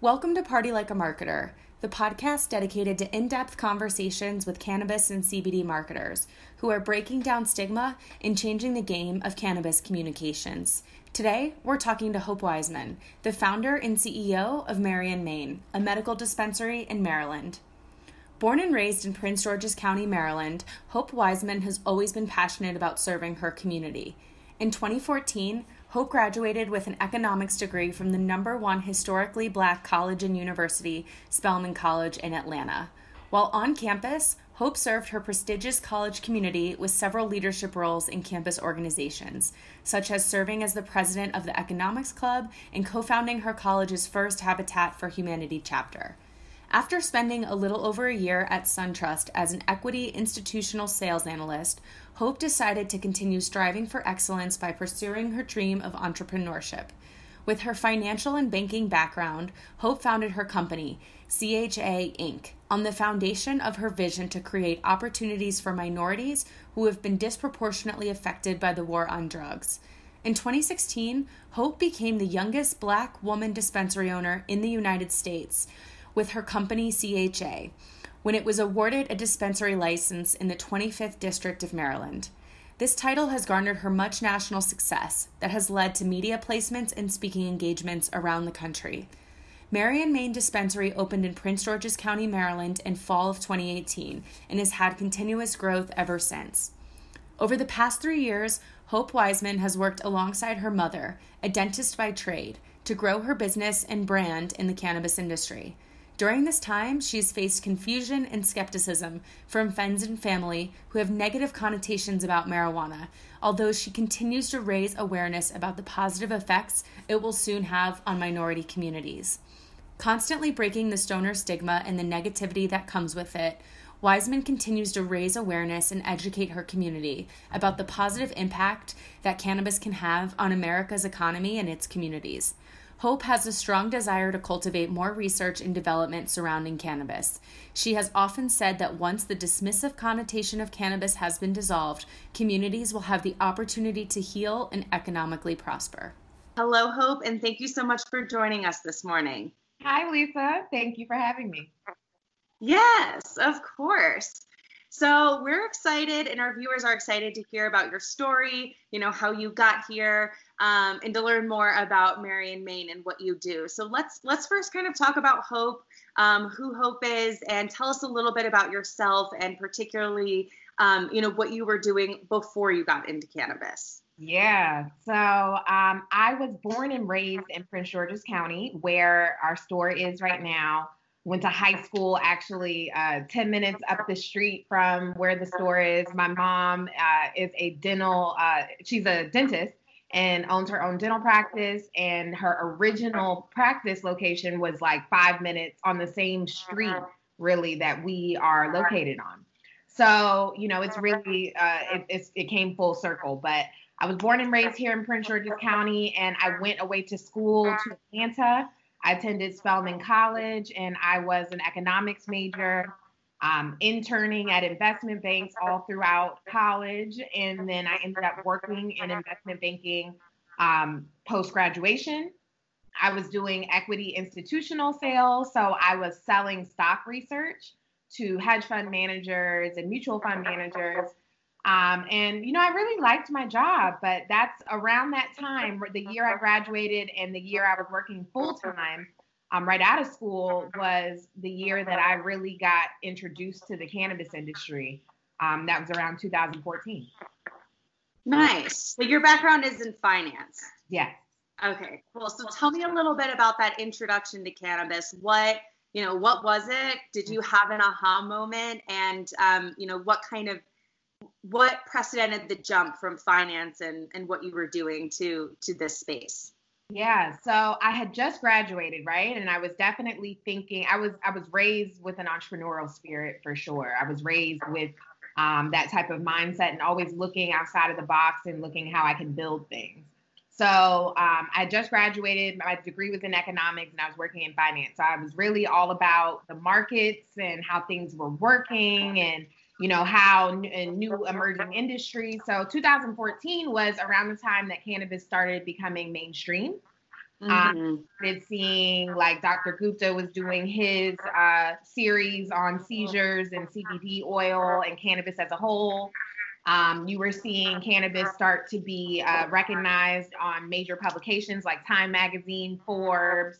Welcome to Party Like a Marketer, the podcast dedicated to in depth conversations with cannabis and CBD marketers who are breaking down stigma and changing the game of cannabis communications. Today, we're talking to Hope Wiseman, the founder and CEO of Mary and Main, a medical dispensary in Maryland. Born and raised in Prince George's County, Maryland, Hope Wiseman has always been passionate about serving her community. In 2014, Hope graduated with an economics degree from the number one historically black college and university, Spelman College in Atlanta. While on campus, Hope served her prestigious college community with several leadership roles in campus organizations, such as serving as the president of the Economics Club and co founding her college's first Habitat for Humanity chapter. After spending a little over a year at SunTrust as an equity institutional sales analyst, Hope decided to continue striving for excellence by pursuing her dream of entrepreneurship. With her financial and banking background, Hope founded her company, CHA Inc., on the foundation of her vision to create opportunities for minorities who have been disproportionately affected by the war on drugs. In 2016, Hope became the youngest black woman dispensary owner in the United States with her company CHA when it was awarded a dispensary license in the 25th District of Maryland. This title has garnered her much national success that has led to media placements and speaking engagements around the country. Mary and Main Dispensary opened in Prince George's County, Maryland in fall of 2018 and has had continuous growth ever since. Over the past three years, Hope Wiseman has worked alongside her mother, a dentist by trade, to grow her business and brand in the cannabis industry. During this time, she has faced confusion and skepticism from friends and family who have negative connotations about marijuana, although she continues to raise awareness about the positive effects it will soon have on minority communities. Constantly breaking the stoner stigma and the negativity that comes with it, Wiseman continues to raise awareness and educate her community about the positive impact that cannabis can have on America's economy and its communities. Hope has a strong desire to cultivate more research and development surrounding cannabis. She has often said that once the dismissive connotation of cannabis has been dissolved, communities will have the opportunity to heal and economically prosper. Hello, Hope, and thank you so much for joining us this morning. Hi, Lisa. Thank you for having me. Yes, of course. So we're excited, and our viewers are excited to hear about your story, you know, how you got here, um, and to learn more about Mary and Main and what you do. So let's let's first kind of talk about Hope, um, who Hope is, and tell us a little bit about yourself, and particularly, um, you know, what you were doing before you got into cannabis. Yeah. So um, I was born and raised in Prince George's County, where our store is right now went to high school actually uh, 10 minutes up the street from where the store is. My mom uh, is a dental, uh, she's a dentist and owns her own dental practice. And her original practice location was like five minutes on the same street, really, that we are located on. So, you know, it's really, uh, it, it's, it came full circle. But I was born and raised here in Prince George's County, and I went away to school to Atlanta I attended Spelman College and I was an economics major, um, interning at investment banks all throughout college. And then I ended up working in investment banking um, post graduation. I was doing equity institutional sales. So I was selling stock research to hedge fund managers and mutual fund managers. Um, and you know, I really liked my job, but that's around that time, the year I graduated and the year I was working full time, um, right out of school, was the year that I really got introduced to the cannabis industry. Um, that was around 2014. Nice. So your background is in finance. Yes. Okay, cool. So tell me a little bit about that introduction to cannabis. What you know, what was it? Did you have an aha moment? And um, you know, what kind of what precedented the jump from finance and, and what you were doing to to this space? Yeah so i had just graduated right? And i was definitely thinking i was i was raised with an entrepreneurial spirit for sure. I was raised with um, that type of mindset and always looking outside of the box and looking how i can build things. So um, i just graduated my degree was in economics and i was working in finance. So i was really all about the markets and how things were working and you know, how new emerging industries. So 2014 was around the time that cannabis started becoming mainstream. Mm-hmm. Um, started seeing like Dr. Gupta was doing his uh, series on seizures and CBD oil and cannabis as a whole. Um, you were seeing cannabis start to be uh, recognized on major publications like Time Magazine, Forbes.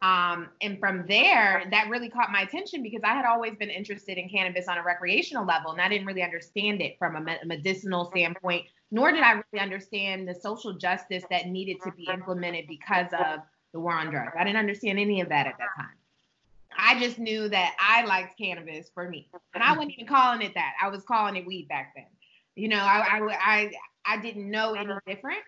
Um, and from there, that really caught my attention because I had always been interested in cannabis on a recreational level, and I didn't really understand it from a medicinal standpoint nor did I really understand the social justice that needed to be implemented because of the war on drugs. I didn't understand any of that at that time. I just knew that I liked cannabis for me, and I wasn't even calling it that. I was calling it weed back then. You know, I I I, I didn't know any different.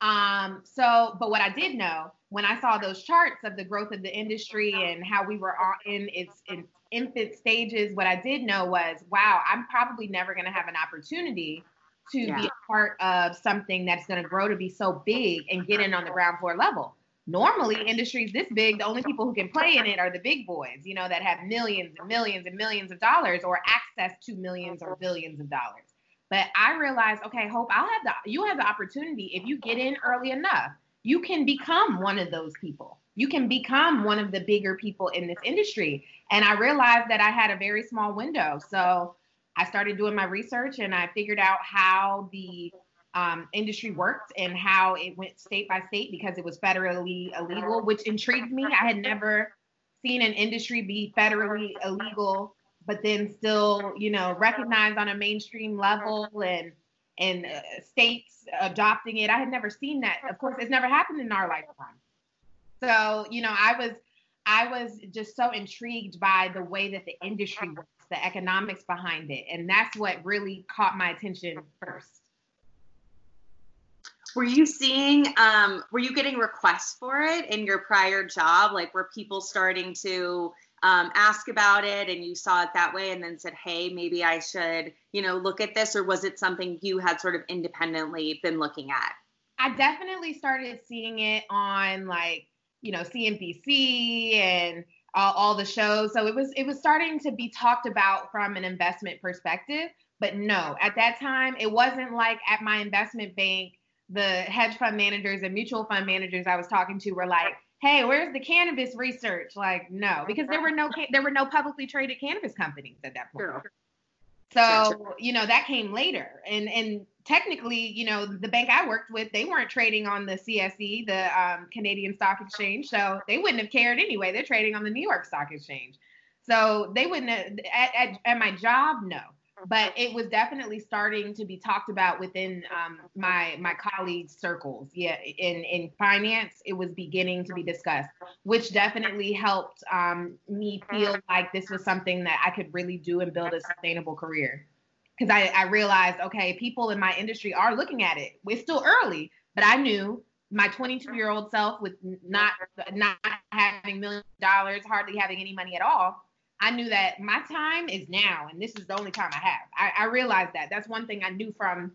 Um, so, but what I did know when I saw those charts of the growth of the industry and how we were all in its in infant stages, what I did know was, wow, I'm probably never going to have an opportunity to yeah. be a part of something that's going to grow to be so big and get in on the ground floor level. Normally, industries this big, the only people who can play in it are the big boys, you know, that have millions and millions and millions of dollars or access to millions or billions of dollars. But I realized, okay, Hope, I'll have the you have the opportunity if you get in early enough, you can become one of those people. You can become one of the bigger people in this industry. And I realized that I had a very small window. So I started doing my research and I figured out how the um, industry worked and how it went state by state because it was federally illegal, which intrigued me. I had never seen an industry be federally illegal, but then still, you know, recognized on a mainstream level and and uh, states adopting it. I had never seen that. Of course, it's never happened in our lifetime. So, you know, I was I was just so intrigued by the way that the industry works the economics behind it. And that's what really caught my attention first. Were you seeing, um, were you getting requests for it in your prior job? Like, were people starting to um, ask about it and you saw it that way and then said, hey, maybe I should, you know, look at this? Or was it something you had sort of independently been looking at? I definitely started seeing it on like, you know, CNBC and all, all the shows. So it was it was starting to be talked about from an investment perspective. But no, at that time, it wasn't like at my investment bank, the hedge fund managers and mutual fund managers I was talking to were like, "Hey, where's the cannabis research?" Like, no, because there were no there were no publicly traded cannabis companies at that point. Sure. So, you know, that came later. And and technically, you know, the bank I worked with, they weren't trading on the CSE, the um, Canadian Stock Exchange. So they wouldn't have cared anyway. They're trading on the New York Stock Exchange. So they wouldn't have, at, at, at my job, no but it was definitely starting to be talked about within um, my my colleagues circles. Yeah in in finance it was beginning to be discussed which definitely helped um, me feel like this was something that i could really do and build a sustainable career. Because I, I realized okay people in my industry are looking at it. It's still early but i knew my 22 year old self with not not having million dollars hardly having any money at all I knew that my time is now, and this is the only time I have. I, I realized that. That's one thing I knew from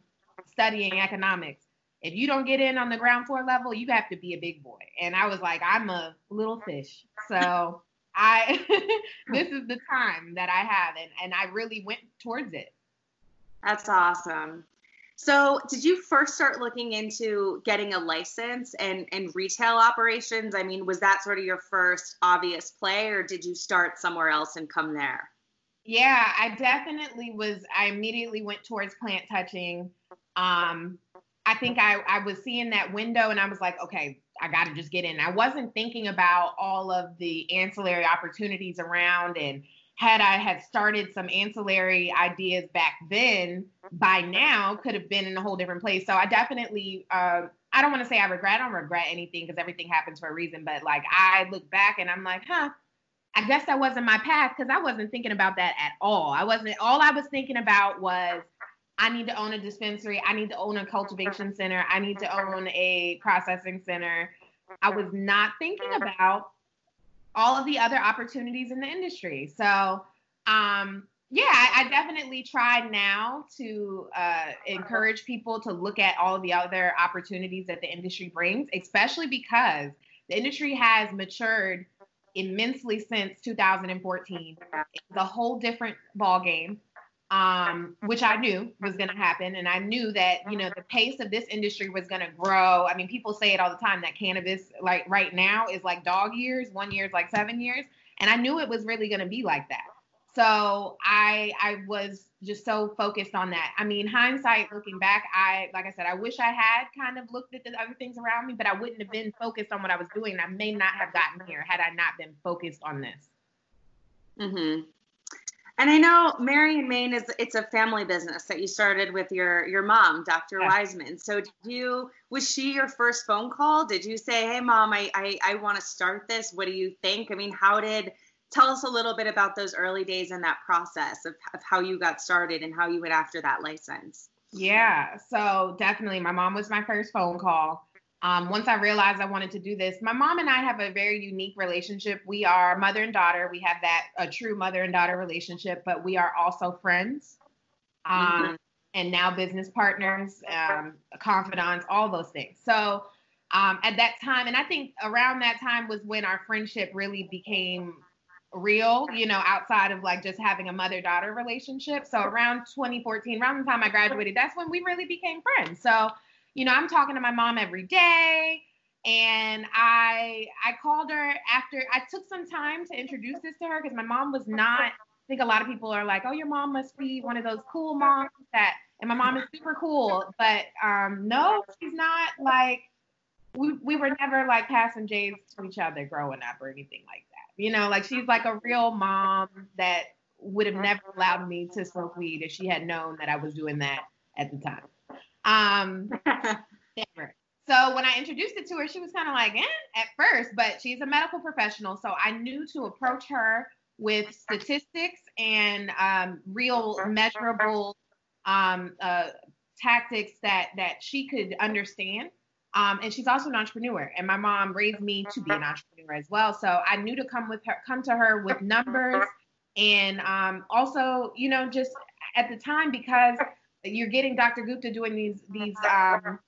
studying economics. If you don't get in on the ground floor level, you have to be a big boy. And I was like, I'm a little fish. So I this is the time that I have and, and I really went towards it. That's awesome. So, did you first start looking into getting a license and, and retail operations? I mean, was that sort of your first obvious play, or did you start somewhere else and come there? Yeah, I definitely was. I immediately went towards plant touching. Um, I think I, I was seeing that window and I was like, okay, I got to just get in. I wasn't thinking about all of the ancillary opportunities around and had I had started some ancillary ideas back then, by now could have been in a whole different place. So I definitely, uh, I don't want to say I regret. I don't regret anything because everything happens for a reason. But like I look back and I'm like, huh, I guess that wasn't my path because I wasn't thinking about that at all. I wasn't. All I was thinking about was I need to own a dispensary. I need to own a cultivation center. I need to own a processing center. I was not thinking about all of the other opportunities in the industry. So, um, yeah, I, I, definitely try now to uh, encourage people to look at all the other opportunities that the industry brings, especially because the industry has matured immensely since 2014. It's a whole different ball game. Um, which I knew was going to happen. And I knew that, you know, the pace of this industry was going to grow. I mean, people say it all the time that cannabis, like right now, is like dog years, one year is like seven years. And I knew it was really going to be like that. So I I was just so focused on that. I mean, hindsight looking back, I like I said, I wish I had kind of looked at the other things around me, but I wouldn't have been focused on what I was doing. I may not have gotten here had I not been focused on this. Mhm. And I know Mary and Main is it's a family business that you started with your your mom, Dr. Yeah. Wiseman. So did you was she your first phone call? Did you say, "Hey mom, I I, I want to start this. What do you think?" I mean, how did tell us a little bit about those early days and that process of, of how you got started and how you went after that license. Yeah, so definitely my mom was my first phone call. Um, once I realized I wanted to do this, my mom and I have a very unique relationship. We are mother and daughter. We have that a true mother and daughter relationship, but we are also friends, um, mm-hmm. and now business partners, um, confidants, all those things. So um, at that time, and I think around that time was when our friendship really became real, you know, outside of like just having a mother daughter relationship. So around 2014, around the time I graduated, that's when we really became friends. So you know, I'm talking to my mom every day. And I I called her after I took some time to introduce this to her because my mom was not. I think a lot of people are like, oh, your mom must be one of those cool moms that, and my mom is super cool, but um, no, she's not like. We, we were never like passing J's to each other growing up or anything like that. You know, like she's like a real mom that would have never allowed me to smoke weed if she had known that I was doing that at the time. Um, never. So when I introduced it to her, she was kind of like, eh, at first, but she's a medical professional. So I knew to approach her with statistics and um, real measurable um, uh, tactics that that she could understand. Um, and she's also an entrepreneur, and my mom raised me to be an entrepreneur as well. So I knew to come with her, come to her with numbers, and um, also, you know, just at the time because you're getting Dr. Gupta doing these these um,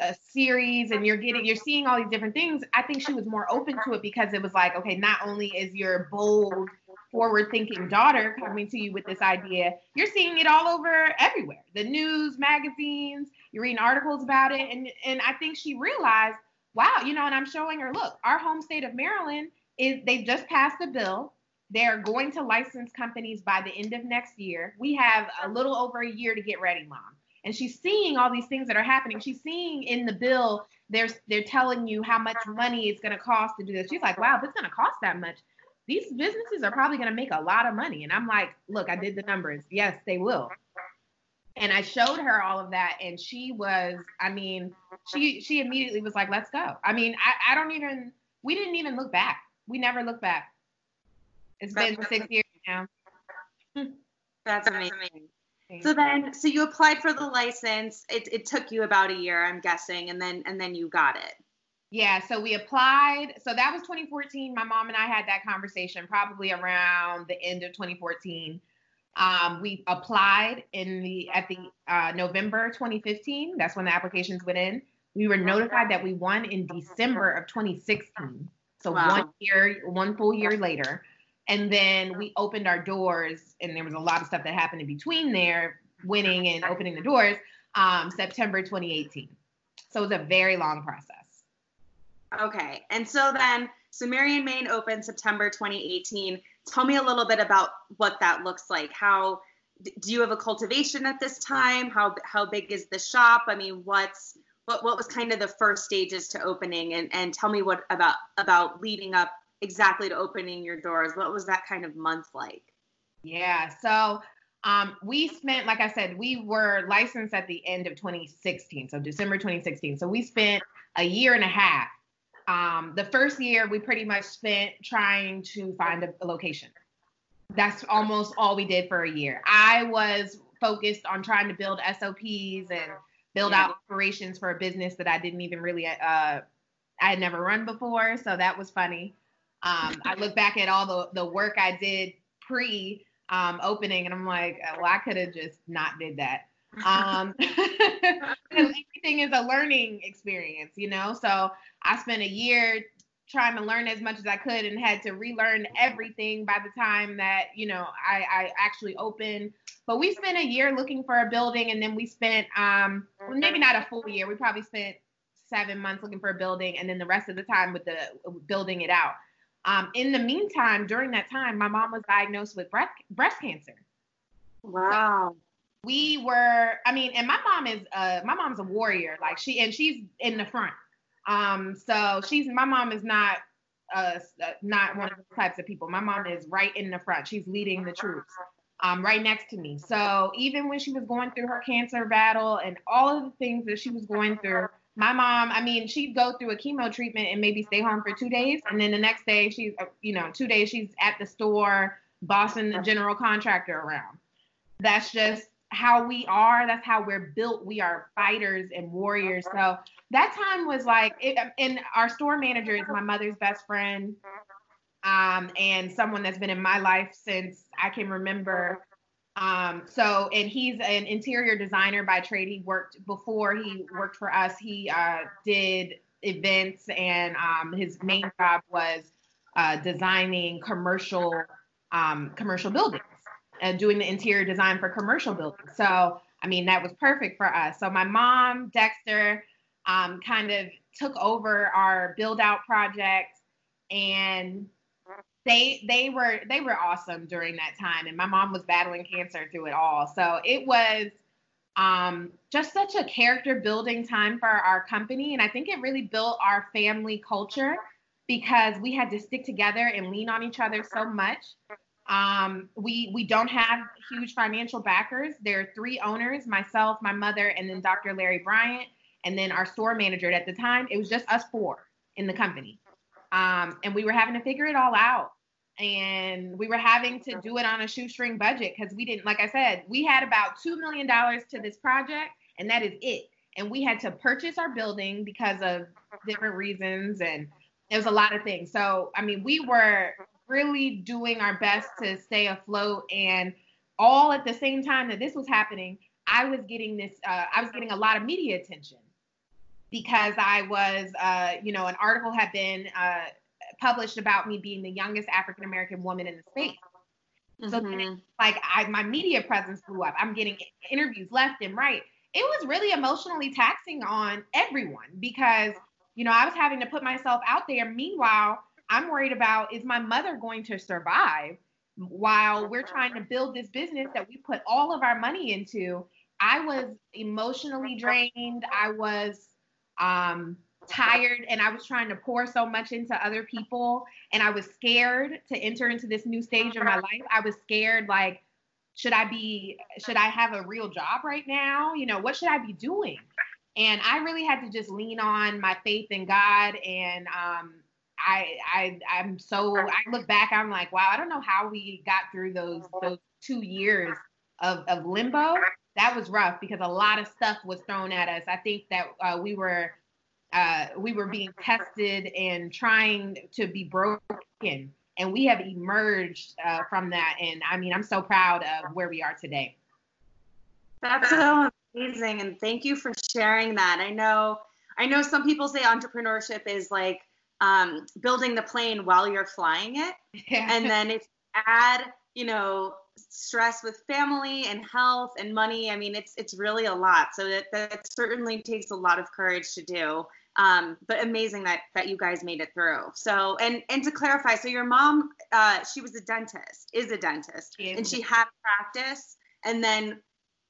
uh, series and you're getting you're seeing all these different things. I think she was more open to it because it was like okay not only is your bold forward thinking daughter coming to you with this idea you're seeing it all over everywhere. The news magazines you're reading articles about it. And and i think she realized wow you know and i'm showing her look our home state of maryland is they just passed a bill they're going to license companies by the end of next year. We have a little over a year to get ready, mom. And she's seeing all these things that are happening. She's seeing in the bill, there's they're telling you how much money it's going to cost to do this. She's like, wow, if it's going to cost that much, these businesses are probably going to make a lot of money. And I'm like, look, I did the numbers. Yes, they will. And I showed her all of that, and she was, I mean, she she immediately was like, let's go. I mean, I, I don't even, we didn't even look back. We never looked back. It's been six years now. That's amazing. So then, so you applied for the license. It, it took you about a year, I'm guessing, and then and then you got it. Yeah, so we applied. So that was 2014. My mom and I had that conversation probably around the end of 2014. Um, we applied in the at the uh, November 2015. That's when the applications went in. We were notified that we won in December of 2016. So wow. one year, one full year later. And then we opened our doors, and there was a lot of stuff that happened in between there, winning and opening the doors, um, September 2018. So it was a very long process. Okay. And so then, so Mary and Main opened September 2018. Tell me a little bit about what that looks like. How do you have a cultivation at this time? How how big is the shop? I mean, what's what what was kind of the first stages to opening and and tell me what about about leading up exactly to opening your doors? What was that kind of month like? Yeah. So um, we spent, like I said, we were licensed at the end of 2016, so December 2016. So we spent a year and a half. Um, the first year, we pretty much spent trying to find a, a location. That's almost all we did for a year. I was focused on trying to build SOPs and build yeah. out operations for a business that I didn't even really, uh, I had never run before. So that was funny. Um, I look back at all the, the work I did pre um, opening and I'm like, uh, well, I could have just not did that. Um, everything is a learning experience, you know? So I spent a year trying to learn as much as I could and had to relearn everything by the time that, you know, I, I actually opened. But we spent a year looking for a building and then we spent um maybe not a full year. We probably spent seven months looking for a building and then the rest of the time with the building it out. Um, in the meantime, during that time, my mom was diagnosed with breast breast cancer. Wow. we were, I mean, and my mom is uh my mom's a warrior. Like she and she's in the front. Um, so she's my mom is not uh not one of the types of people. My mom is right in the front. She's leading the troops. Um, right next to me. So even when she was going through her cancer battle and all of the things that she was going through, my mom, I mean, she'd go through a chemo treatment and maybe stay home for two days, and then the next day she's, uh, you know, two days she's at the store bossing the general contractor around. That's just how we are. That's how we're built. We are fighters and warriors. So that time was like, it, and our store manager is my mother's best friend, um, and someone that's been in my life since I can remember. Um, so, and he's an interior designer by trade. He worked before he worked for us. He uh, did events, and um, his main job was uh, designing commercial um, commercial buildings and doing the interior design for commercial buildings. So, I mean, that was perfect for us. So, my mom, Dexter, um, kind of took over our build out project, and they they were they were awesome during that time. And my mom was battling cancer through it all. So it was um, just such a character building time for our company, and I think it really built our family culture because we had to stick together and lean on each other so much. Um, we we don't have huge financial backers. There are three owners: myself, my mother, and then Dr. Larry Bryant, and then our store manager. At the time, it was just us four in the company, um, and we were having to figure it all out. And we were having to do it on a shoestring budget because we didn't, like I said, we had about two million dollars to this project, and that is it. And we had to purchase our building because of different reasons, and it was a lot of things. So, I mean, we were really doing our best to stay afloat and all at the same time that this was happening i was getting this uh, i was getting a lot of media attention because i was uh, you know an article had been uh, published about me being the youngest african american woman in the space so mm-hmm. then, like I, my media presence blew up i'm getting interviews left and right it was really emotionally taxing on everyone because you know i was having to put myself out there meanwhile I'm worried about is my mother going to survive while we're trying to build this business that we put all of our money into. I was emotionally drained. I was um, tired and I was trying to pour so much into other people. And I was scared to enter into this new stage of my life. I was scared, like, should I be, should I have a real job right now? You know, what should I be doing? And I really had to just lean on my faith in God and um, I I I'm so I look back I'm like wow I don't know how we got through those those two years of of limbo that was rough because a lot of stuff was thrown at us I think that uh, we were uh, we were being tested and trying to be broken and we have emerged uh, from that and I mean I'm so proud of where we are today. That's so amazing and thank you for sharing that. I know I know some people say entrepreneurship is like um, building the plane while you're flying it. Yeah. And then if you add, you know, stress with family and health and money, I mean, it's it's really a lot. So that, that certainly takes a lot of courage to do. Um, but amazing that that you guys made it through. So and and to clarify, so your mom, uh, she was a dentist, is a dentist, and she had practice. And then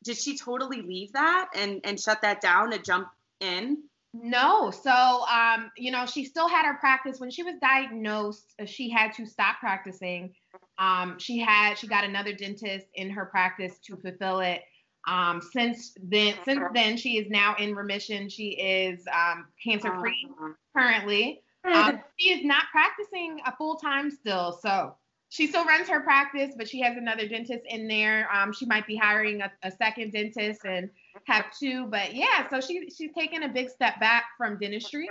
did she totally leave that and and shut that down to jump in? No. So, um, you know, she still had her practice when she was diagnosed. Uh, she had to stop practicing. Um, she had she got another dentist in her practice to fulfill it. Um, since then, since then, she is now in remission. She is um, cancer free currently. Um, she is not practicing a full time still. So she still runs her practice, but she has another dentist in there. Um, she might be hiring a, a second dentist and have two. But yeah, so she she's taken a big step back from dentistry,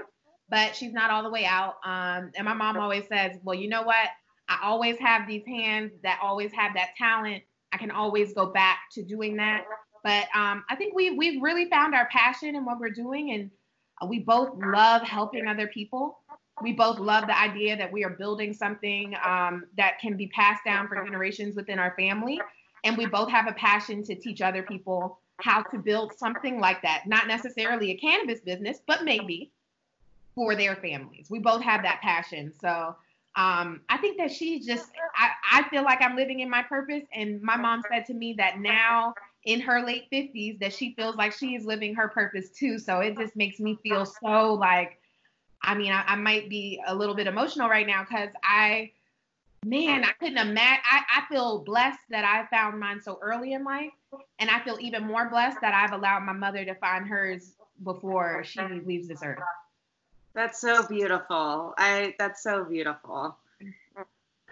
but she's not all the way out. Um, and my mom always says, well, you know what? I always have these hands that always have that talent. I can always go back to doing that. But um, I think we we've really found our passion in what we're doing, and we both love helping other people. We both love the idea that we are building something um, that can be passed down for generations within our family. And we both have a passion to teach other people how to build something like that. Not necessarily a cannabis business, but maybe for their families. We both have that passion. So um, I think that she's just, I, I feel like I'm living in my purpose. And my mom said to me that now in her late 50s, that she feels like she is living her purpose too. So it just makes me feel so like, I mean, I, I might be a little bit emotional right now because I, man, I couldn't imagine. I, I feel blessed that I found mine so early in life. And I feel even more blessed that I've allowed my mother to find hers before she leaves this earth. That's so beautiful. I that's so beautiful.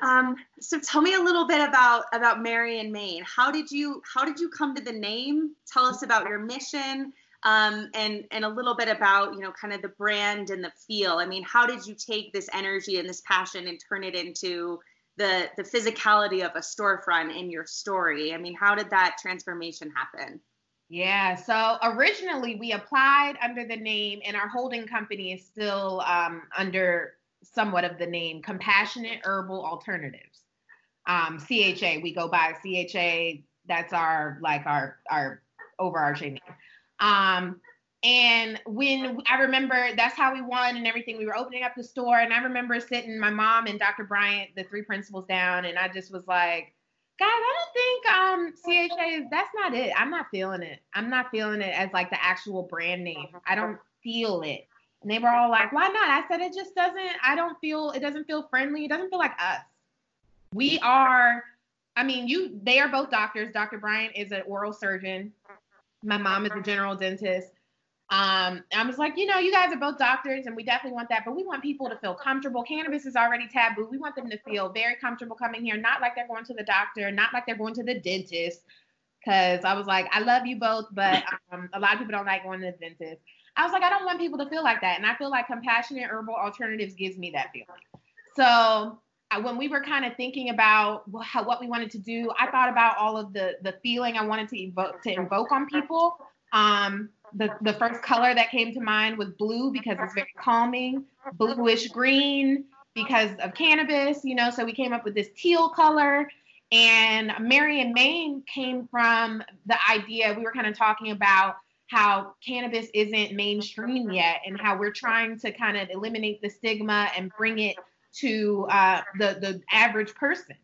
Um, so tell me a little bit about about Mary and Main. How did you how did you come to the name? Tell us about your mission um, and and a little bit about you know kind of the brand and the feel. I mean, how did you take this energy and this passion and turn it into the the physicality of a storefront in your story? I mean, how did that transformation happen? Yeah, so originally we applied under the name, and our holding company is still um, under somewhat of the name Compassionate Herbal Alternatives. Um, CHA, we go by CHA. That's our like our our overarching name. Um, and when I remember that's how we won and everything, we were opening up the store, and I remember sitting my mom and Dr. Bryant, the three principals, down, and I just was like guys, I don't think um CHA is that's not it. I'm not feeling it. I'm not feeling it as like the actual brand name. I don't feel it. And they were all like, why not? I said it just doesn't, I don't feel it doesn't feel friendly. It doesn't feel like us. We are, I mean, you they are both doctors. Dr. Bryant is an oral surgeon. My mom is a general dentist. Um, I was like, you know, you guys are both doctors, and we definitely want that, but we want people to feel comfortable. Cannabis is already taboo. We want them to feel very comfortable coming here, not like they're going to the doctor, not like they're going to the dentist. Because I was like, I love you both, but um, a lot of people don't like going to the dentist. I was like, I don't want people to feel like that, and I feel like compassionate herbal alternatives gives me that feeling. So when we were kind of thinking about how, what we wanted to do, I thought about all of the the feeling I wanted to evoke to invoke on people. Um, the, the first color that came to mind was blue because it's very calming, bluish green because of cannabis, you know, so we came up with this teal color. And Mary and Main came from the idea we were kind of talking about how cannabis isn't mainstream yet and how we're trying to kind of eliminate the stigma and bring it to uh, the, the average person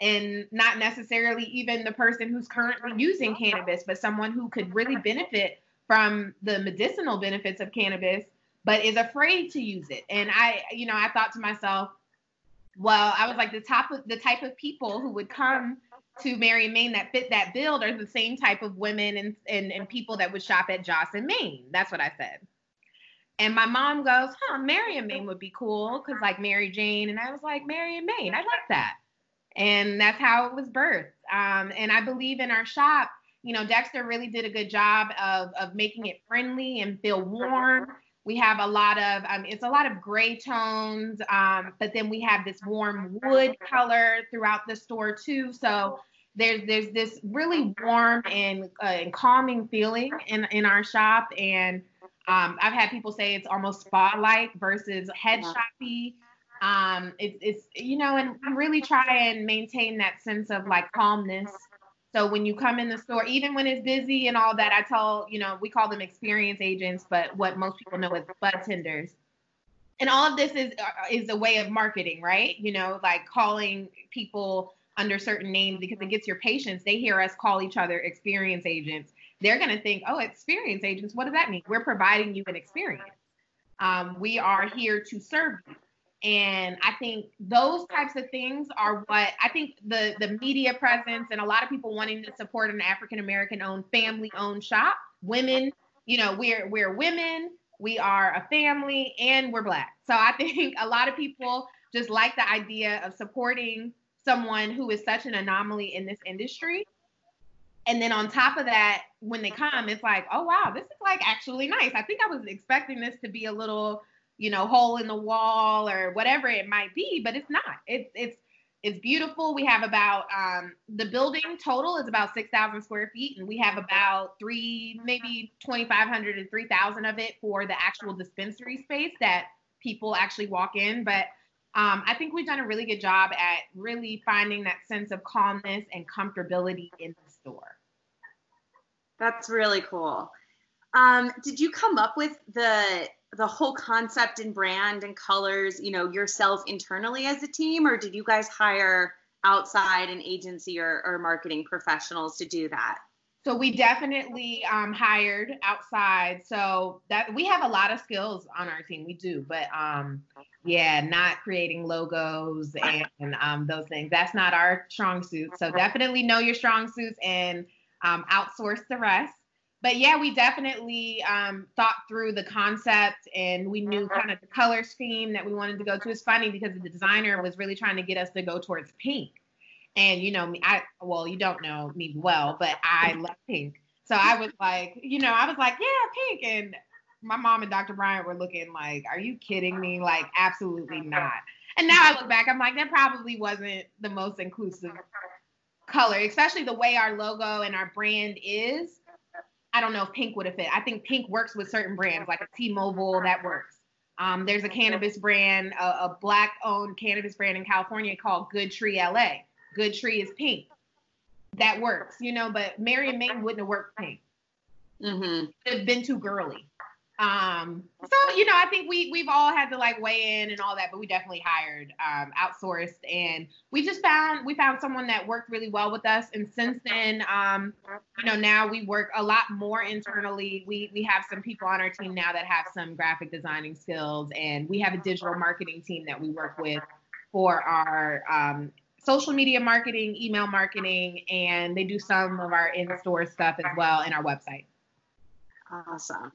and not necessarily even the person who's currently using cannabis, but someone who could really benefit from the medicinal benefits of cannabis, but is afraid to use it. And I, you know, I thought to myself, well, I was like the top of the type of people who would come to Mary Main that fit that build are the same type of women and, and, and people that would shop at Joss and Main. That's what I said. And my mom goes, huh, Mary and Main would be cool because like Mary Jane. And I was like, Mary and Main, I like that. And that's how it was birthed. Um, and I believe in our shop, you know, Dexter really did a good job of, of making it friendly and feel warm. We have a lot of, um, it's a lot of gray tones, um, but then we have this warm wood color throughout the store too. So there's there's this really warm and, uh, and calming feeling in, in our shop. And um, I've had people say it's almost spa-like versus head shoppy. Um, it's, it's, you know, and really try and maintain that sense of like calmness so when you come in the store, even when it's busy and all that, I tell, you know, we call them experience agents, but what most people know is bud tenders. And all of this is uh, is a way of marketing, right? You know, like calling people under certain names because it gets your patients. They hear us call each other experience agents. They're going to think, oh, experience agents. What does that mean? We're providing you an experience. Um, we are here to serve you. And I think those types of things are what I think the the media presence and a lot of people wanting to support an African American owned family owned shop. Women, you know, we're we're women, we are a family, and we're black. So I think a lot of people just like the idea of supporting someone who is such an anomaly in this industry. And then on top of that, when they come, it's like, oh wow, this is like actually nice. I think I was expecting this to be a little you know, hole in the wall or whatever it might be, but it's not. It's it's it's beautiful. We have about um, the building total is about six thousand square feet, and we have about three, maybe twenty five hundred and three thousand of it for the actual dispensary space that people actually walk in. But um, I think we've done a really good job at really finding that sense of calmness and comfortability in the store. That's really cool. Um, did you come up with the the whole concept and brand and colors, you know, yourself internally as a team, or did you guys hire outside an agency or, or marketing professionals to do that? So we definitely um, hired outside. So that we have a lot of skills on our team. We do, but um, yeah, not creating logos and, and um, those things. That's not our strong suit. So definitely know your strong suits and um, outsource the rest. But yeah, we definitely um, thought through the concept and we knew kind of the color scheme that we wanted to go to. It's funny because the designer was really trying to get us to go towards pink and you know me, I well, you don't know me well, but I love pink. So I was like, you know, I was like, yeah, pink. And my mom and Dr. Bryant were looking like, are you kidding me? Like, absolutely not. And now I look back, I'm like, that probably wasn't the most inclusive color, especially the way our logo and our brand is. I don't know if pink would have fit. I think pink works with certain brands, like a T-Mobile, that works. Um, there's a cannabis brand, a, a black-owned cannabis brand in California called Good Tree LA good tree is pink. That works, you know, but Mary and Main wouldn't have worked pink. Mm-hmm. It'd have been too girly. Um, so you know, I think we we've all had to like weigh in and all that, but we definitely hired um, outsourced, and we just found we found someone that worked really well with us. And since then, um, you know, now we work a lot more internally. We we have some people on our team now that have some graphic designing skills, and we have a digital marketing team that we work with for our um, social media marketing, email marketing, and they do some of our in-store stuff as well in our website. Awesome.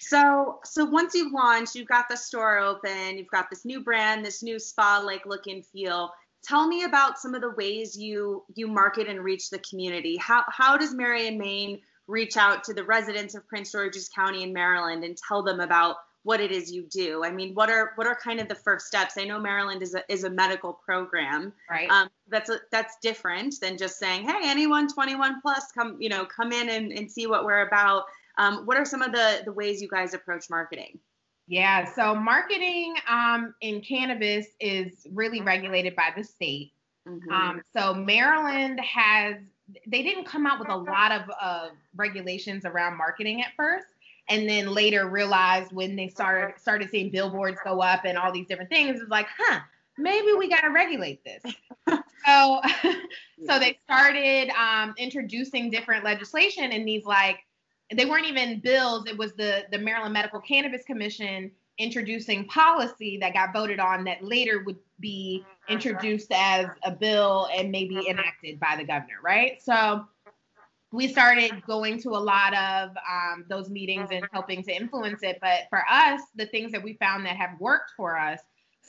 So, so once you've launched, you've got the store open, you've got this new brand, this new spa-like look and feel. Tell me about some of the ways you you market and reach the community. How how does Mary and Main reach out to the residents of Prince George's County in Maryland and tell them about what it is you do. I mean, what are what are kind of the first steps? I know Maryland is a is a medical program. Right. Um, that's a, that's different than just saying, hey, anyone 21 plus, come you know come in and, and see what we're about. Um, what are some of the the ways you guys approach marketing? Yeah, so marketing um, in cannabis is really regulated by the state. Mm-hmm. Um, so Maryland has they didn't come out with a lot of uh, regulations around marketing at first and then later realized when they started started seeing billboards go up and all these different things, it's like, huh, maybe we got to regulate this. so, so they started um, introducing different legislation and these like, they weren't even bills. It was the the Maryland Medical Cannabis Commission introducing policy that got voted on that later would be introduced as a bill and maybe enacted by the governor, right? So we started going to a lot of um, those meetings and helping to influence it. But for us, the things that we found that have worked for us,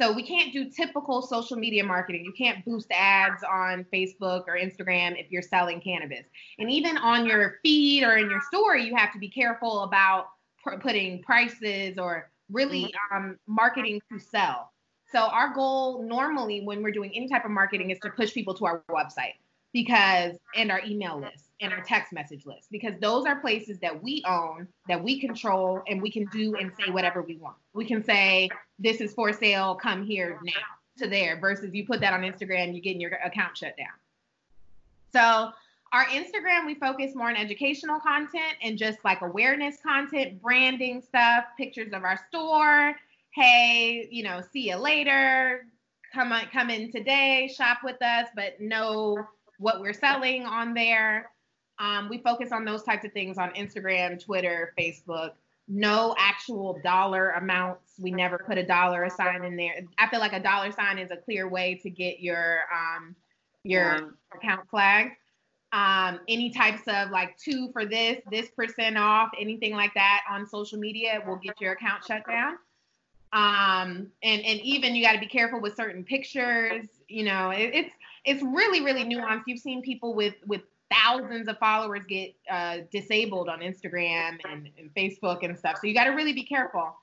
so we can't do typical social media marketing. You can't boost ads on Facebook or Instagram if you're selling cannabis. And even on your feed or in your story, you have to be careful about pr- putting prices or really mm-hmm. um, marketing to sell. So our goal normally when we're doing any type of marketing is to push people to our website because and our email list and our text message list because those are places that we own that we control and we can do and say whatever we want. We can say this is for sale come here now to there versus you put that on instagram you're getting your account shut down. So our instagram we focus more on educational content and just like awareness content branding stuff pictures of our store hey you know see you later come on come in today shop with us but no what we're selling on there. Um, we focus on those types of things on Instagram, Twitter, Facebook. No actual dollar amounts. We never put a dollar sign in there. I feel like a dollar sign is a clear way to get your um, your yeah. account flagged. Um, any types of like two for this, this percent off, anything like that on social media will get your account shut down. Um, and and even you got to be careful with certain pictures. You know, it, it's it's really really nuanced. You've seen people with with thousands of followers get uh, disabled on Instagram and, and Facebook and stuff. So you got to really be careful.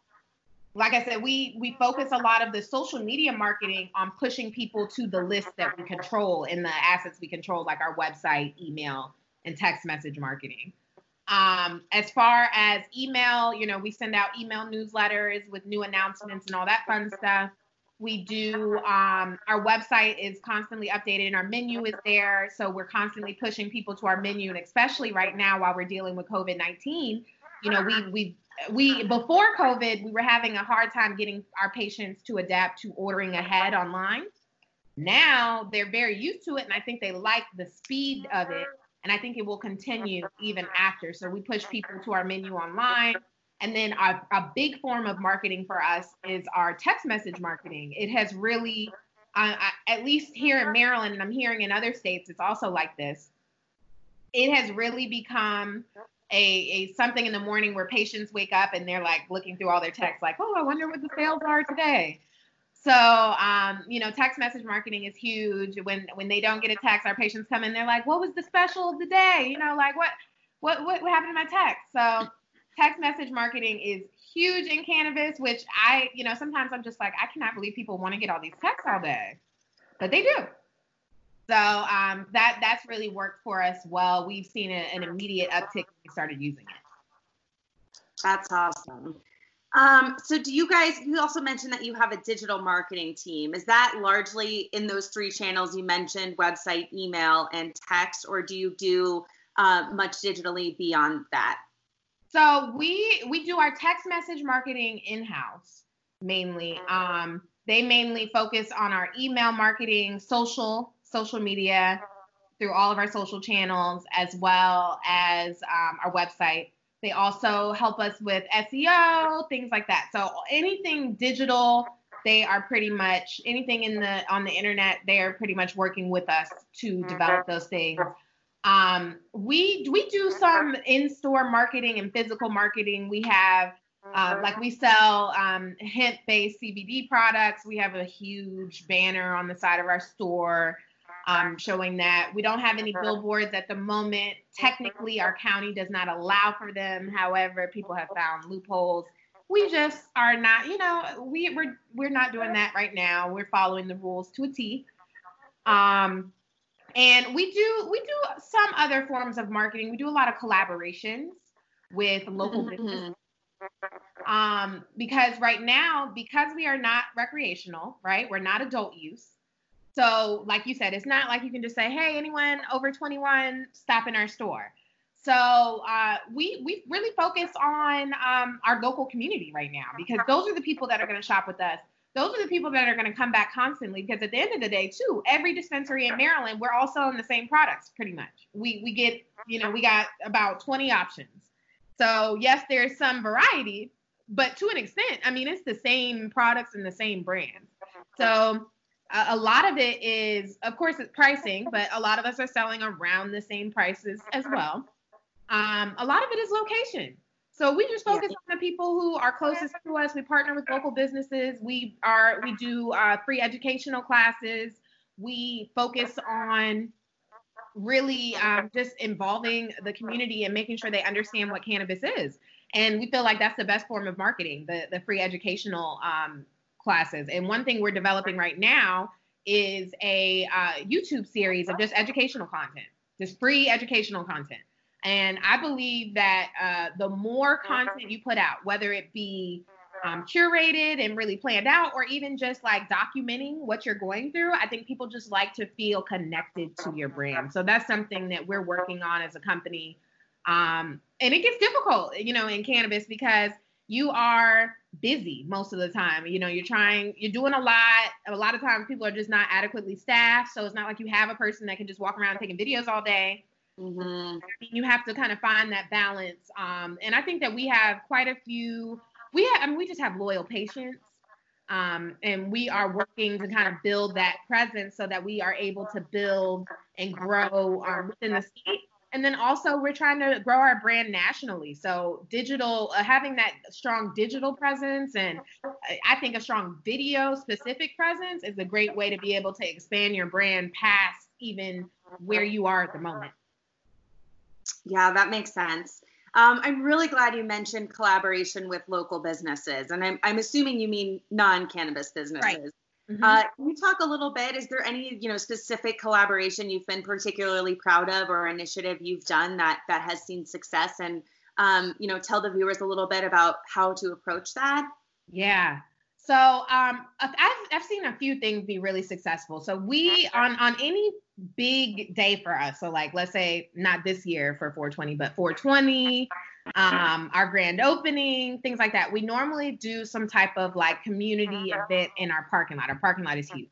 Like I said, we we focus a lot of the social media marketing on pushing people to the list that we control and the assets we control, like our website, email, and text message marketing. Um, as far as email, you know, we send out email newsletters with new announcements and all that fun stuff. We do, um, our website is constantly updated and our menu is there. So we're constantly pushing people to our menu. And especially right now while we're dealing with COVID 19, you know, we, we, we, before COVID, we were having a hard time getting our patients to adapt to ordering ahead online. Now they're very used to it. And I think they like the speed of it. And I think it will continue even after. So we push people to our menu online and then a, a big form of marketing for us is our text message marketing. It has really, uh, at least here in Maryland, and I'm hearing in other states, it's also like this. It has really become a, a something in the morning where patients wake up and they're like looking through all their texts, like, oh, I wonder what the sales are today. So, um, you know, text message marketing is huge. When when they don't get a text, our patients come in, they're like, "What was the special of the day?" You know, like what what what, what happened to my text? So, text message marketing is huge in cannabis, which I, you know, sometimes I'm just like, I cannot believe people want to get all these texts all day, but they do. So um, that that's really worked for us well. We've seen a, an immediate uptick when we started using it. That's awesome. Um, so do you guys? You also mentioned that you have a digital marketing team. Is that largely in those three channels you mentioned: website, email, and text, or do you do uh, much digitally beyond that? So we we do our text message marketing in house mainly. Um, they mainly focus on our email marketing, social social media through all of our social channels, as well as um, our website. They also help us with SEO, things like that. So anything digital, they are pretty much anything in the on the internet. They are pretty much working with us to develop those things. Um, we we do some in-store marketing and physical marketing. We have uh, like we sell um, hemp-based CBD products. We have a huge banner on the side of our store um, showing that. We don't have any billboards at the moment. Technically, our county does not allow for them. However, people have found loopholes. We just are not, you know, we, we're we're not doing that right now. We're following the rules to a T. Um, and we do we do some other forms of marketing. We do a lot of collaborations with local mm-hmm. businesses. Um, because right now, because we are not recreational, right? We're not adult use. So, like you said, it's not like you can just say, "Hey, anyone over 21, stop in our store." So uh, we we really focus on um, our local community right now because those are the people that are going to shop with us those are the people that are going to come back constantly because at the end of the day too every dispensary in maryland we're all selling the same products pretty much. We we get you know we got about 20 options. So yes there's some variety but to an extent i mean it's the same products and the same brands. So a, a lot of it is of course it's pricing but a lot of us are selling around the same prices as well. Um, a lot of it is location so we just focus yeah. on the people who are closest to us. We partner with local businesses. We are we do uh, free educational classes. We focus on really um, just involving the community and making sure they understand what cannabis is. And we feel like that's the best form of marketing, the the free educational um, classes. And one thing we're developing right now is a uh, YouTube series of just educational content, just free educational content. And I believe that uh, the more content you put out, whether it be um, curated and really planned out, or even just like documenting what you're going through, I think people just like to feel connected to your brand. So that's something that we're working on as a company. Um, and it gets difficult, you know, in cannabis because you are busy most of the time. You know, you're trying, you're doing a lot. A lot of times people are just not adequately staffed. So it's not like you have a person that can just walk around taking videos all day. Mm-hmm. You have to kind of find that balance. Um, and I think that we have quite a few. We have, I mean, we just have loyal patients, um, and we are working to kind of build that presence so that we are able to build and grow um, within the state. And then also, we're trying to grow our brand nationally. So, digital, uh, having that strong digital presence, and I think a strong video specific presence is a great way to be able to expand your brand past even where you are at the moment. Yeah, that makes sense. Um, I'm really glad you mentioned collaboration with local businesses, and I'm, I'm assuming you mean non-cannabis businesses. Right. Mm-hmm. Uh, can you talk a little bit? Is there any, you know, specific collaboration you've been particularly proud of, or initiative you've done that that has seen success? And um, you know, tell the viewers a little bit about how to approach that. Yeah. So um, I've, I've seen a few things be really successful. So we on on any big day for us. So like let's say not this year for 420, but 420, um, our grand opening, things like that. We normally do some type of like community event in our parking lot. Our parking lot is huge.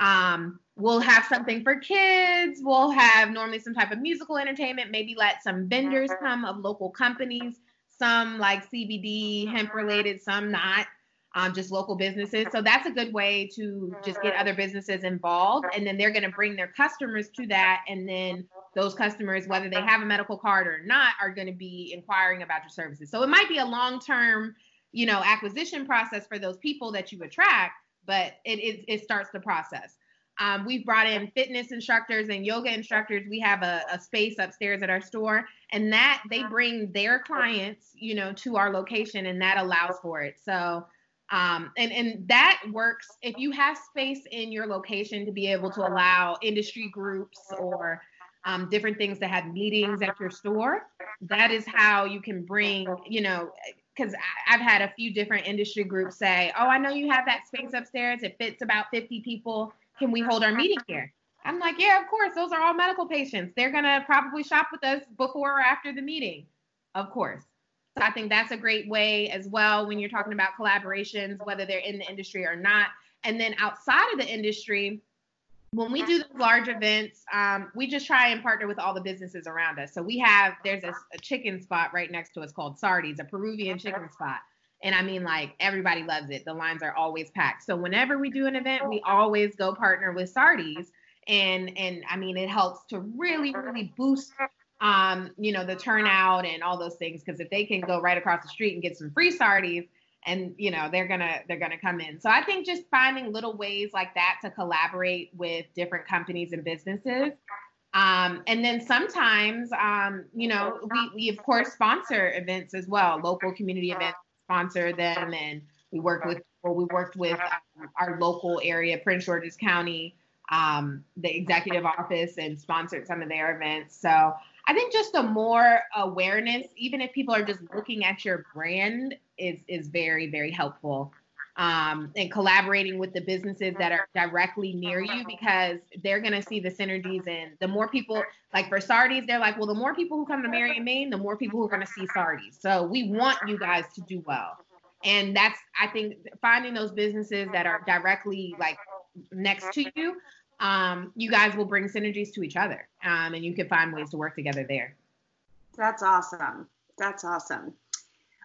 Um, we'll have something for kids. We'll have normally some type of musical entertainment. Maybe let some vendors come of local companies. Some like CBD hemp related, some not um, just local businesses. So that's a good way to just get other businesses involved. And then they're going to bring their customers to that. And then those customers, whether they have a medical card or not, are going to be inquiring about your services. So it might be a long term, you know, acquisition process for those people that you attract, but it, it, it starts the process. Um, we've brought in fitness instructors and yoga instructors. We have a, a, space upstairs at our store, and that they bring their clients, you know, to our location, and that allows for it. So um, and and that works if you have space in your location to be able to allow industry groups or um, different things to have meetings at your store. That is how you can bring, you know, because I've had a few different industry groups say, "Oh, I know you have that space upstairs. It fits about 50 people. Can we hold our meeting here?" I'm like, "Yeah, of course. Those are all medical patients. They're gonna probably shop with us before or after the meeting, of course." So I think that's a great way as well when you're talking about collaborations, whether they're in the industry or not. And then outside of the industry, when we do those large events, um, we just try and partner with all the businesses around us. So we have there's a, a chicken spot right next to us called Sardi's, a Peruvian chicken spot. And I mean, like everybody loves it. The lines are always packed. So whenever we do an event, we always go partner with Sardi's. And and I mean, it helps to really, really boost um, you know, the turnout and all those things. Because if they can go right across the street and get some free Sardi's, and you know they're gonna they're gonna come in. So I think just finding little ways like that to collaborate with different companies and businesses. Um, and then sometimes, um, you know, we, we of course sponsor events as well, local community events, sponsor them, and we work with well, we worked with um, our local area, Prince George's County, um, the executive office, and sponsored some of their events. So I think just the more awareness, even if people are just looking at your brand, is is very very helpful. Um, and collaborating with the businesses that are directly near you because they're going to see the synergies and the more people like for Sardi's, they're like, well, the more people who come to Mary and Main, the more people who are going to see Sardi's. So we want you guys to do well. And that's, I think, finding those businesses that are directly like next to you um, you guys will bring synergies to each other um, and you can find ways to work together there. That's awesome. That's awesome.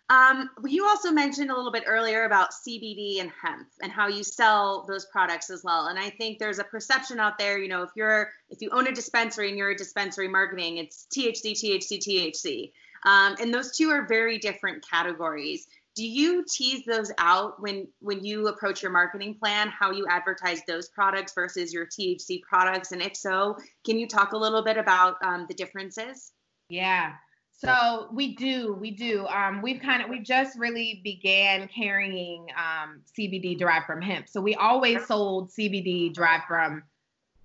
Um, you also mentioned a little bit earlier about CBD and hemp and how you sell those products as well. And I think there's a perception out there, you know, if you're if you own a dispensary and you're a dispensary marketing, it's THC, THC, THC. Um, and those two are very different categories do you tease those out when when you approach your marketing plan how you advertise those products versus your thc products? And if so can you talk a little bit about um, the differences? Yeah. So we do we do. Um, we've kind of we just really began carrying um, cbd derived from hemp. So we always sold cbd derived from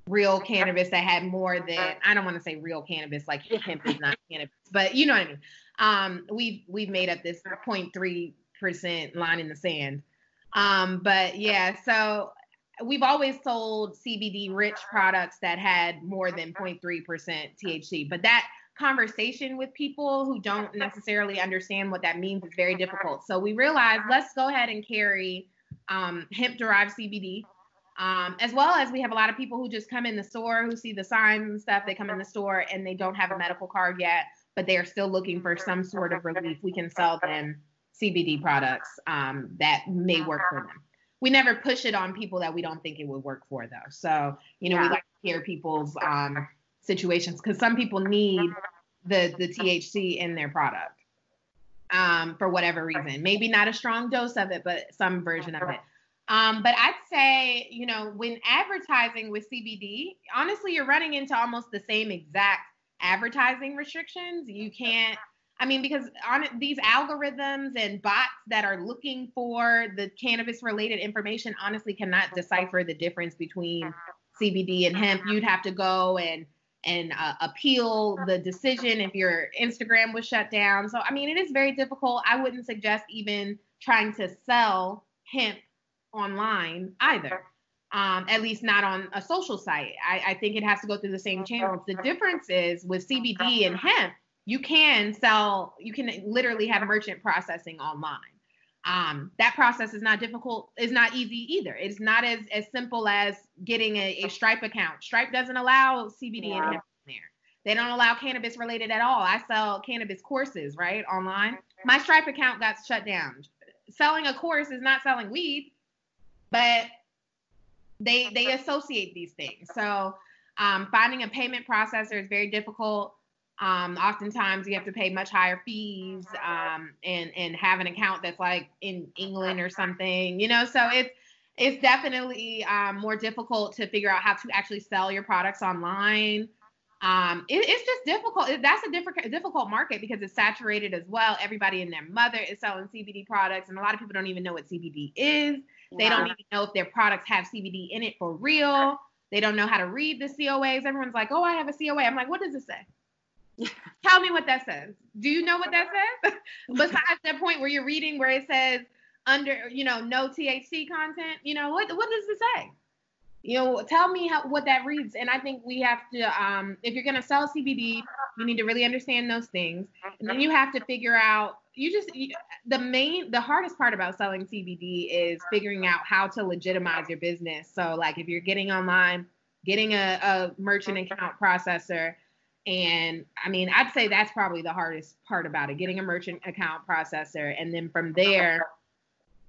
real cannabis that had more than I don't want to say real cannabis like hemp is not cannabis, but you know what I mean. Um, we've we've made up this 0.3 percent line in the sand. Um, but yeah, so we've always sold CBD rich products that had more than 0.3% THC, but that conversation with people who don't necessarily understand what that means is very difficult. So we realized let's go ahead and carry um, hemp derived CBD. Um, as well as we have a lot of people who just come in the store who see the signs and stuff. They come in the store and they don't have a medical card yet, but they are still looking for some sort of relief. We can sell them CBD products um, that may work for them. We never push it on people that we don't think it would work for, though. So, you know, yeah. we like to hear people's um, situations because some people need the the THC in their product um, for whatever reason. Maybe not a strong dose of it, but some version of it. Um, but I'd say, you know, when advertising with CBD, honestly, you're running into almost the same exact advertising restrictions. You can't I mean, because on these algorithms and bots that are looking for the cannabis related information honestly cannot decipher the difference between CBD and hemp. You'd have to go and and uh, appeal the decision if your Instagram was shut down. So I mean, it is very difficult. I wouldn't suggest even trying to sell hemp online either. Um, at least not on a social site. I, I think it has to go through the same channels. The difference is with CBD and hemp, you can sell, you can literally have merchant processing online. Um, that process is not difficult, is not easy either. It's not as, as simple as getting a, a Stripe account. Stripe doesn't allow CBD yeah. hemp there. They don't allow cannabis related at all. I sell cannabis courses, right, online. My Stripe account got shut down. Selling a course is not selling weed, but they they associate these things. So um, finding a payment processor is very difficult. Um, oftentimes you have to pay much higher fees um, and and have an account that's like in England or something, you know. So it's it's definitely um, more difficult to figure out how to actually sell your products online. Um, it, it's just difficult. That's a different difficult market because it's saturated as well. Everybody and their mother is selling CBD products, and a lot of people don't even know what CBD is. They don't even know if their products have CBD in it for real. They don't know how to read the COAs. Everyone's like, "Oh, I have a COA." I'm like, "What does it say?" Tell me what that says. Do you know what that says? Besides that point where you're reading where it says under, you know, no THC content, you know, what what does it say? You know, tell me how what that reads. And I think we have to, um, if you're gonna sell CBD, you need to really understand those things, and then you have to figure out. You just you, the main, the hardest part about selling CBD is figuring out how to legitimize your business. So, like, if you're getting online, getting a, a merchant account processor and I mean, I'd say that's probably the hardest part about it getting a merchant account processor. And then from there,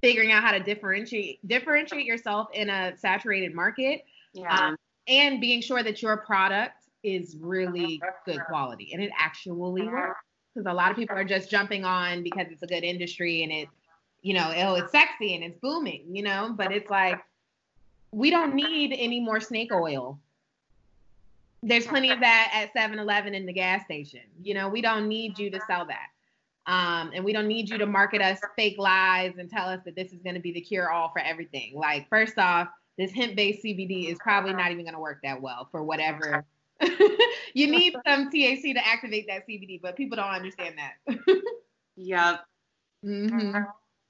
figuring out how to differentiate differentiate yourself in a saturated market yeah. um, and being sure that your product is really good quality and it actually works because a lot of people are just jumping on because it's a good industry and it you know oh it's sexy and it's booming you know but it's like we don't need any more snake oil there's plenty of that at 7-Eleven in the gas station. You know, we don't need you to sell that. Um, and we don't need you to market us fake lies and tell us that this is going to be the cure all for everything. Like, first off, this hemp based CBD is probably not even going to work that well for whatever. you need some THC to activate that CBD, but people don't understand that. yep. Mm-hmm.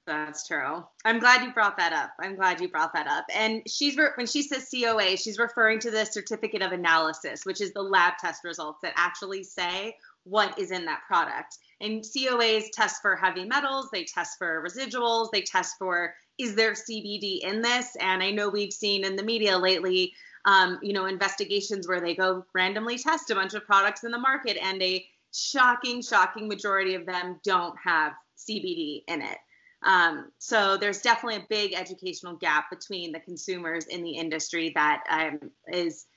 That's true. I'm glad you brought that up. I'm glad you brought that up. And she's re- when she says COA, she's referring to the certificate of analysis, which is the lab test results that actually say what is in that product. And COAs test for heavy metals, they test for residuals, they test for is there CBD in this? And I know we've seen in the media lately, um, you know, investigations where they go randomly test a bunch of products in the market, and a shocking, shocking majority of them don't have CBD in it. Um, so there's definitely a big educational gap between the consumers in the industry that um, is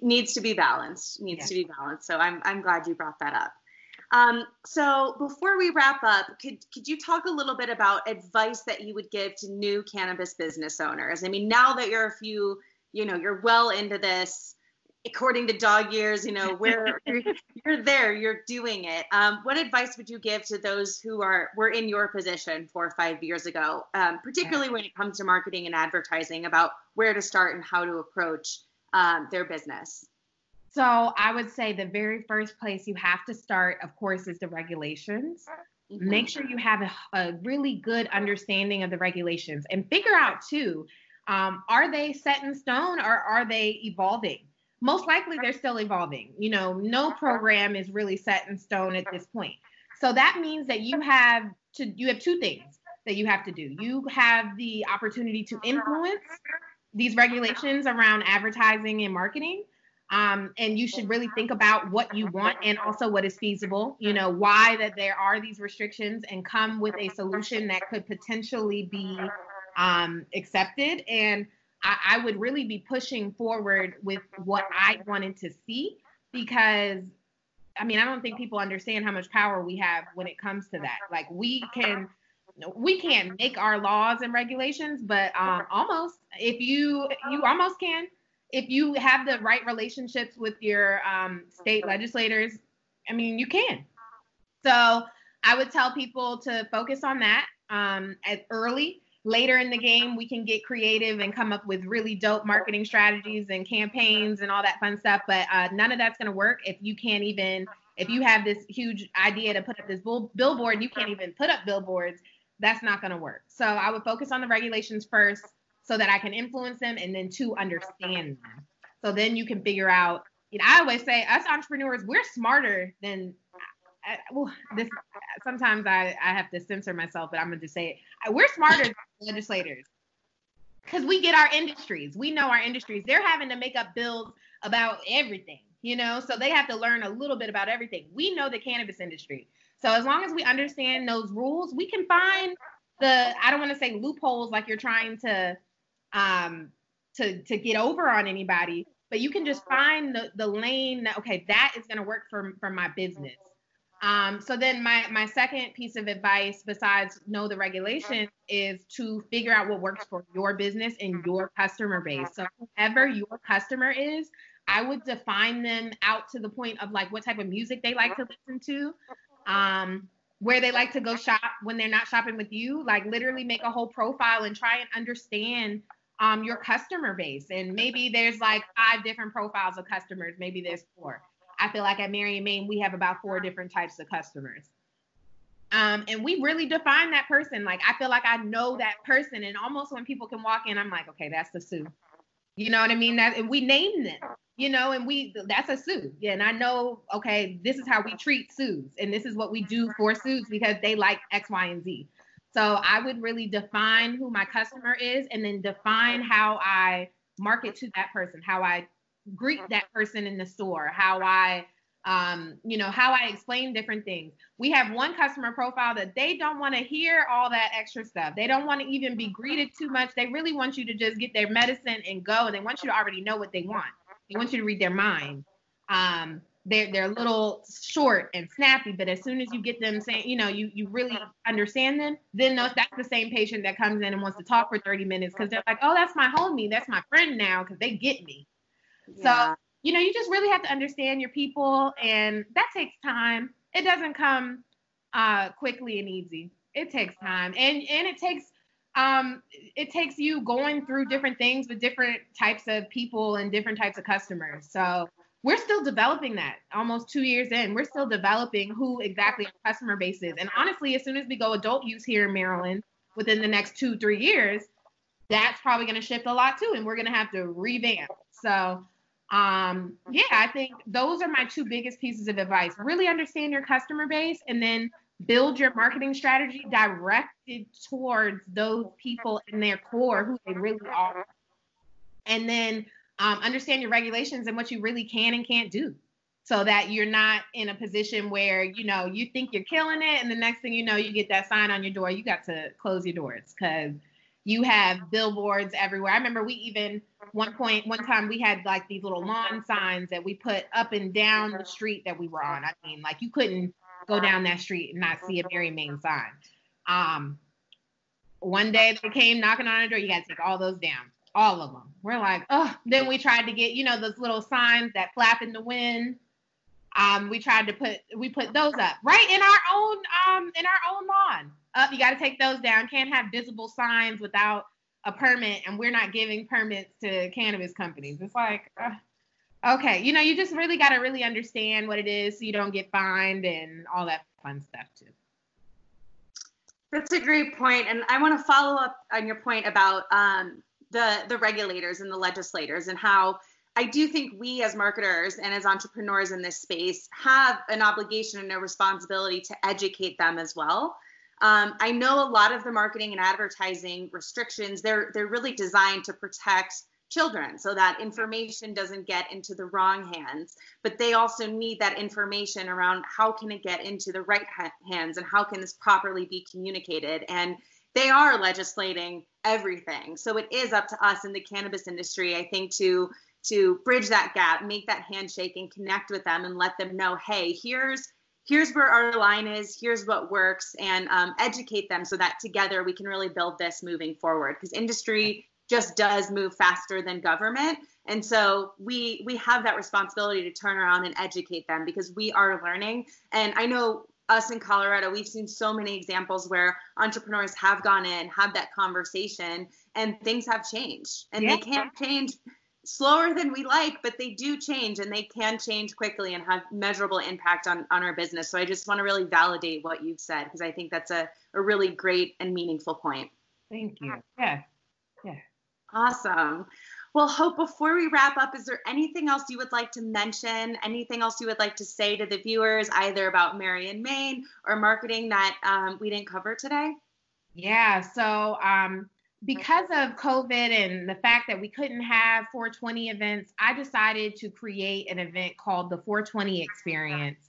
needs to be balanced. Needs yeah. to be balanced. So I'm I'm glad you brought that up. Um, so before we wrap up, could could you talk a little bit about advice that you would give to new cannabis business owners? I mean, now that you're a few, you know, you're well into this according to dog years, you know, where you're, you're, there, you're doing it. Um, what advice would you give to those who are were in your position four or five years ago, um, particularly when it comes to marketing and advertising, about where to start and how to approach um, their business? So I would say the very first place you have to start, of course, is the regulations. Mm-hmm. Make sure you have a, a, really good understanding of the regulations and figure out too, um, are they set in stone or are they evolving? Most likely they're still evolving. You know, no program is really set in stone at this point. So that means that you have to you have two things that you have to do. You have the opportunity to influence these regulations around advertising and marketing. Um, and you should really think about what you want and also what is feasible. You know, why that there are these restrictions and come with a solution that could potentially be um, accepted. And I, I would really be pushing forward with what I wanted to see because I mean, I don't think people understand how much power we have when it comes to that. Like we can we can't make our laws and regulations, but um, almost if you you almost can if you have the right relationships with your um, state legislators. I mean, you can. So I would tell people to focus on that um, as early. Later in the game, we can get creative and come up with really dope marketing strategies and campaigns and all that fun stuff. But uh, none of that's going to work if you can't even, if you have this huge idea to put up this bull- billboard, you can't even put up billboards. That's not going to work. So I would focus on the regulations first so that I can influence them and then to understand them. So then you can figure out, you know, I always say us entrepreneurs, we're smarter than Well, this sometimes I, I have to censor myself, but I'm gonna just say it. We're smarter than legislators because we get our industries. We know our industries. They're having to make up bills about everything, you know, so they have to learn a little bit about everything. We know the cannabis industry. So as long as we understand those rules, we can find the I don't want to say loopholes like you're trying to um to to get over on anybody, but you can just find the the lane that okay, that is going to work for for my business um, so then my my second piece of advice besides know the regulations is to figure out what works for your business and your customer base. So whoever your customer is, I would define them out to the point of like what type of music they like to listen to. Um, where they like to go shop when they're not shopping with you, like literally make a whole profile and try and understand um, your customer base. And maybe there's like five different profiles of customers, maybe there's four. I feel like at Mary and Main, we have about four different types of customers. Um, and we really define that person. Like I feel like I know that person, and almost when people can walk in, I'm like, okay, that's the Sue. You know what I mean? That and we name them, you know, and we that's a Sue. Yeah, and I know, okay, this is how we treat Sues, and this is what we do for Sues because they like X, Y, and Z. So I would really define who my customer is, and then define how I market to that person, how I greet that person in the store, how I um, you know, how I explain different things. We have one customer profile that they don't want to hear all that extra stuff. They don't want to even be greeted too much. They really want you to just get their medicine and go. And they want you to already know what they want. They want you to read their mind. Um, they're they're a little short and snappy, but as soon as you get them saying, you know, you you really understand them, then those, that's the same patient that comes in and wants to talk for 30 minutes because they're like, oh, that's my homie, that's my friend now, because they get me. Yeah. So, you know, you just really have to understand your people, and that takes time. It doesn't come uh, quickly and easy. It takes time, and and it takes um, it takes you going through different things with different types of people and different types of customers. So we're still developing that almost two years in. We're still developing who exactly our customer base is. And honestly, as soon as we go adult use here in Maryland within the next two, three years, that's probably going to shift a lot too. And we're going to have to revamp. So um yeah i think those are my two biggest pieces of advice. Really understand your customer base and then build your marketing strategy directed towards those people in their core who they really are. And then um, understand your regulations and what you really can and can't do so that you're not in a position where you know you think you're killing it and the next thing you know you get that sign on your door you got to close your doors because you have billboards everywhere. I remember we even one point one time we had like these little lawn signs that we put up and down the street that we were on. I mean, like you couldn't go down that street and not see a Mary Main sign. Um, one day they came knocking on our door. You got to take all those down, all of them. We're like, oh. Then we tried to get you know those little signs that flap in the wind. Um, we tried to put we put those up right in our own um in our own lawn up. You got to take those down. Can't have visible signs without a permit, and we're not giving permits to cannabis companies. It's like, uh, okay, you know, you just really got to really understand what it is so you don't get fined and all that fun stuff too. That's a great point, and I want to follow up on your point about um, the the regulators and the legislators and how I do think we as marketers and as entrepreneurs in this space have an obligation and a responsibility to educate them as well. Um, I know a lot of the marketing and advertising restrictions, they're, they're really designed to protect children so that information doesn't get into the wrong hands but they also need that information around how can it get into the right hands and how can this properly be communicated. And they are legislating everything. So it is up to us in the cannabis industry i think to to bridge that gap make that handshake and connect with them and let them know hey here's here's where our line is, here's what works, and um, educate them so that together we can really build this moving forward. Because industry just does move faster than government, and so we we have that responsibility to turn around and educate them because we are learning. And I know us in Colorado, we've seen so many examples where entrepreneurs have gone in, have that conversation, and things have changed. And yeah. they can't change slower than we like, but they do change and they can change quickly and have measurable impact on, on our business. So I just want to really validate what you've said because I think that's a, a really great and meaningful point. Thank you. Yeah. Yeah. Awesome. Well, Hope, before we wrap up, is there anything else you would like to mention? Anything else you would like to say to the viewers, either about Mary and Main or marketing that um, we didn't cover today? Yeah. So, um, because of COVID and the fact that we couldn't have 420 events, I decided to create an event called the 420 Experience,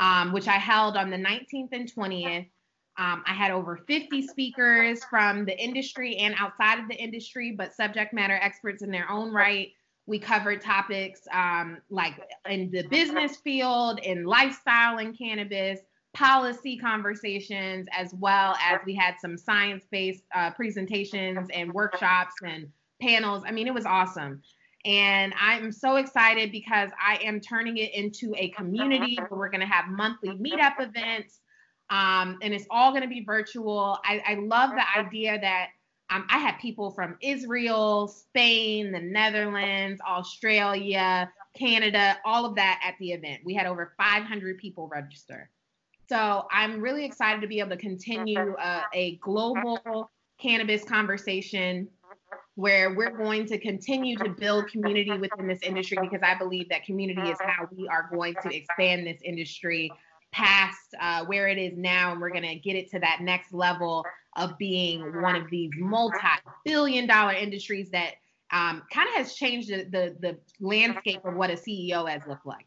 um, which I held on the 19th and 20th. Um, I had over 50 speakers from the industry and outside of the industry, but subject matter experts in their own right. We covered topics um, like in the business field, in lifestyle and cannabis, policy conversations, as well as we had some science based uh, presentations and workshops and panels. I mean, it was awesome. And I'm so excited because I am turning it into a community where we're going to have monthly meetup events um, and it's all going to be virtual. I, I love the idea that um, I had people from Israel, Spain, the Netherlands, Australia, Canada, all of that at the event. We had over 500 people register. So I'm really excited to be able to continue uh, a global cannabis conversation where we're going to continue to build community within this industry because I believe that community is how we are going to expand this industry past uh, where it is now, and we're going to get it to that next level of being one of these multi-billion dollar industries that um, kind of has changed the, the, the landscape of what a CEO has looked like.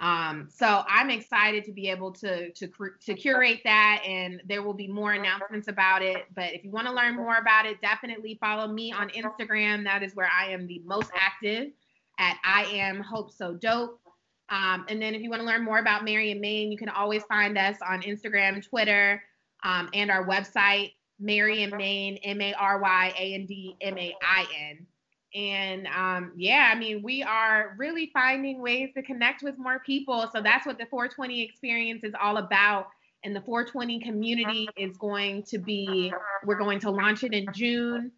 Um, so I'm excited to be able to to to curate that, and there will be more announcements about it. But if you want to learn more about it, definitely follow me on Instagram. That is where I am the most active at I am Hope So Dope. Um, and then if you want to learn more about Mary and Main, you can always find us on Instagram, Twitter, um, and our website, Mary and Main, M A R Y A N D M A I N. And um, yeah, I mean, we are really finding ways to connect with more people. So that's what the 420 experience is all about. And the 420 community is going to be, we're going to launch it in June.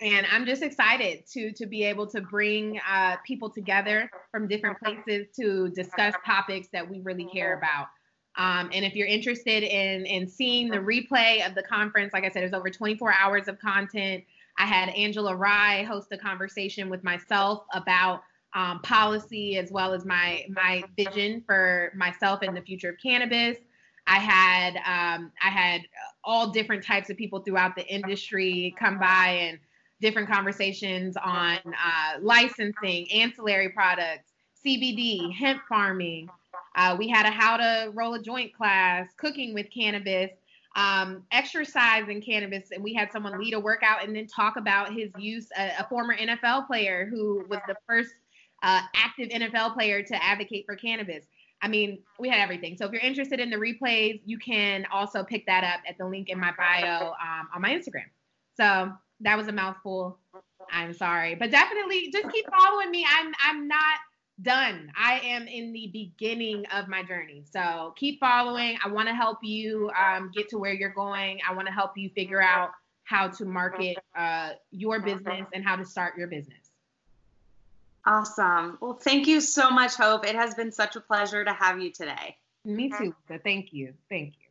And I'm just excited to to be able to bring uh, people together from different places to discuss topics that we really care about. Um, and if you're interested in in seeing the replay of the conference, like I said, there's over 24 hours of content. I had Angela Rye host a conversation with myself about um, policy as well as my my vision for myself and the future of cannabis. I had um, I had all different types of people throughout the industry come by and different conversations on uh, licensing, ancillary products, CBD, hemp farming. Uh, we had a how to roll a joint class, cooking with cannabis, um, exercise in cannabis, and we had someone lead a workout and then talk about his use. A, a former NFL player who was the first uh, active NFL player to advocate for cannabis. I mean, we had everything. So if you're interested in the replays, you can also pick that up at the link in my bio um, on my Instagram. So that was a mouthful. I'm sorry, but definitely just keep following me. I'm I'm not done. I am in the beginning of my journey. So keep following. I want to help you um, get to where you're going. I want to help you figure out how to market uh, your business and how to start your business. Awesome. Well, thank you so much, Hope. It has been such a pleasure to have you today. Me too. So thank you. Thank you.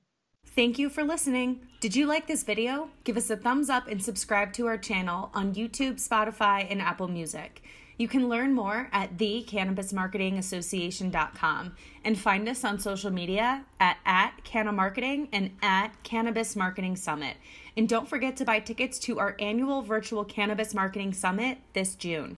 Thank you for listening. Did you like this video? Give us a thumbs up and subscribe to our channel on YouTube, Spotify, and Apple Music. You can learn more at thecannabismarketingassociation.com and find us on social media at, at Marketing and at Cannabis Marketing Summit. And don't forget to buy tickets to our annual virtual Cannabis Marketing Summit this June.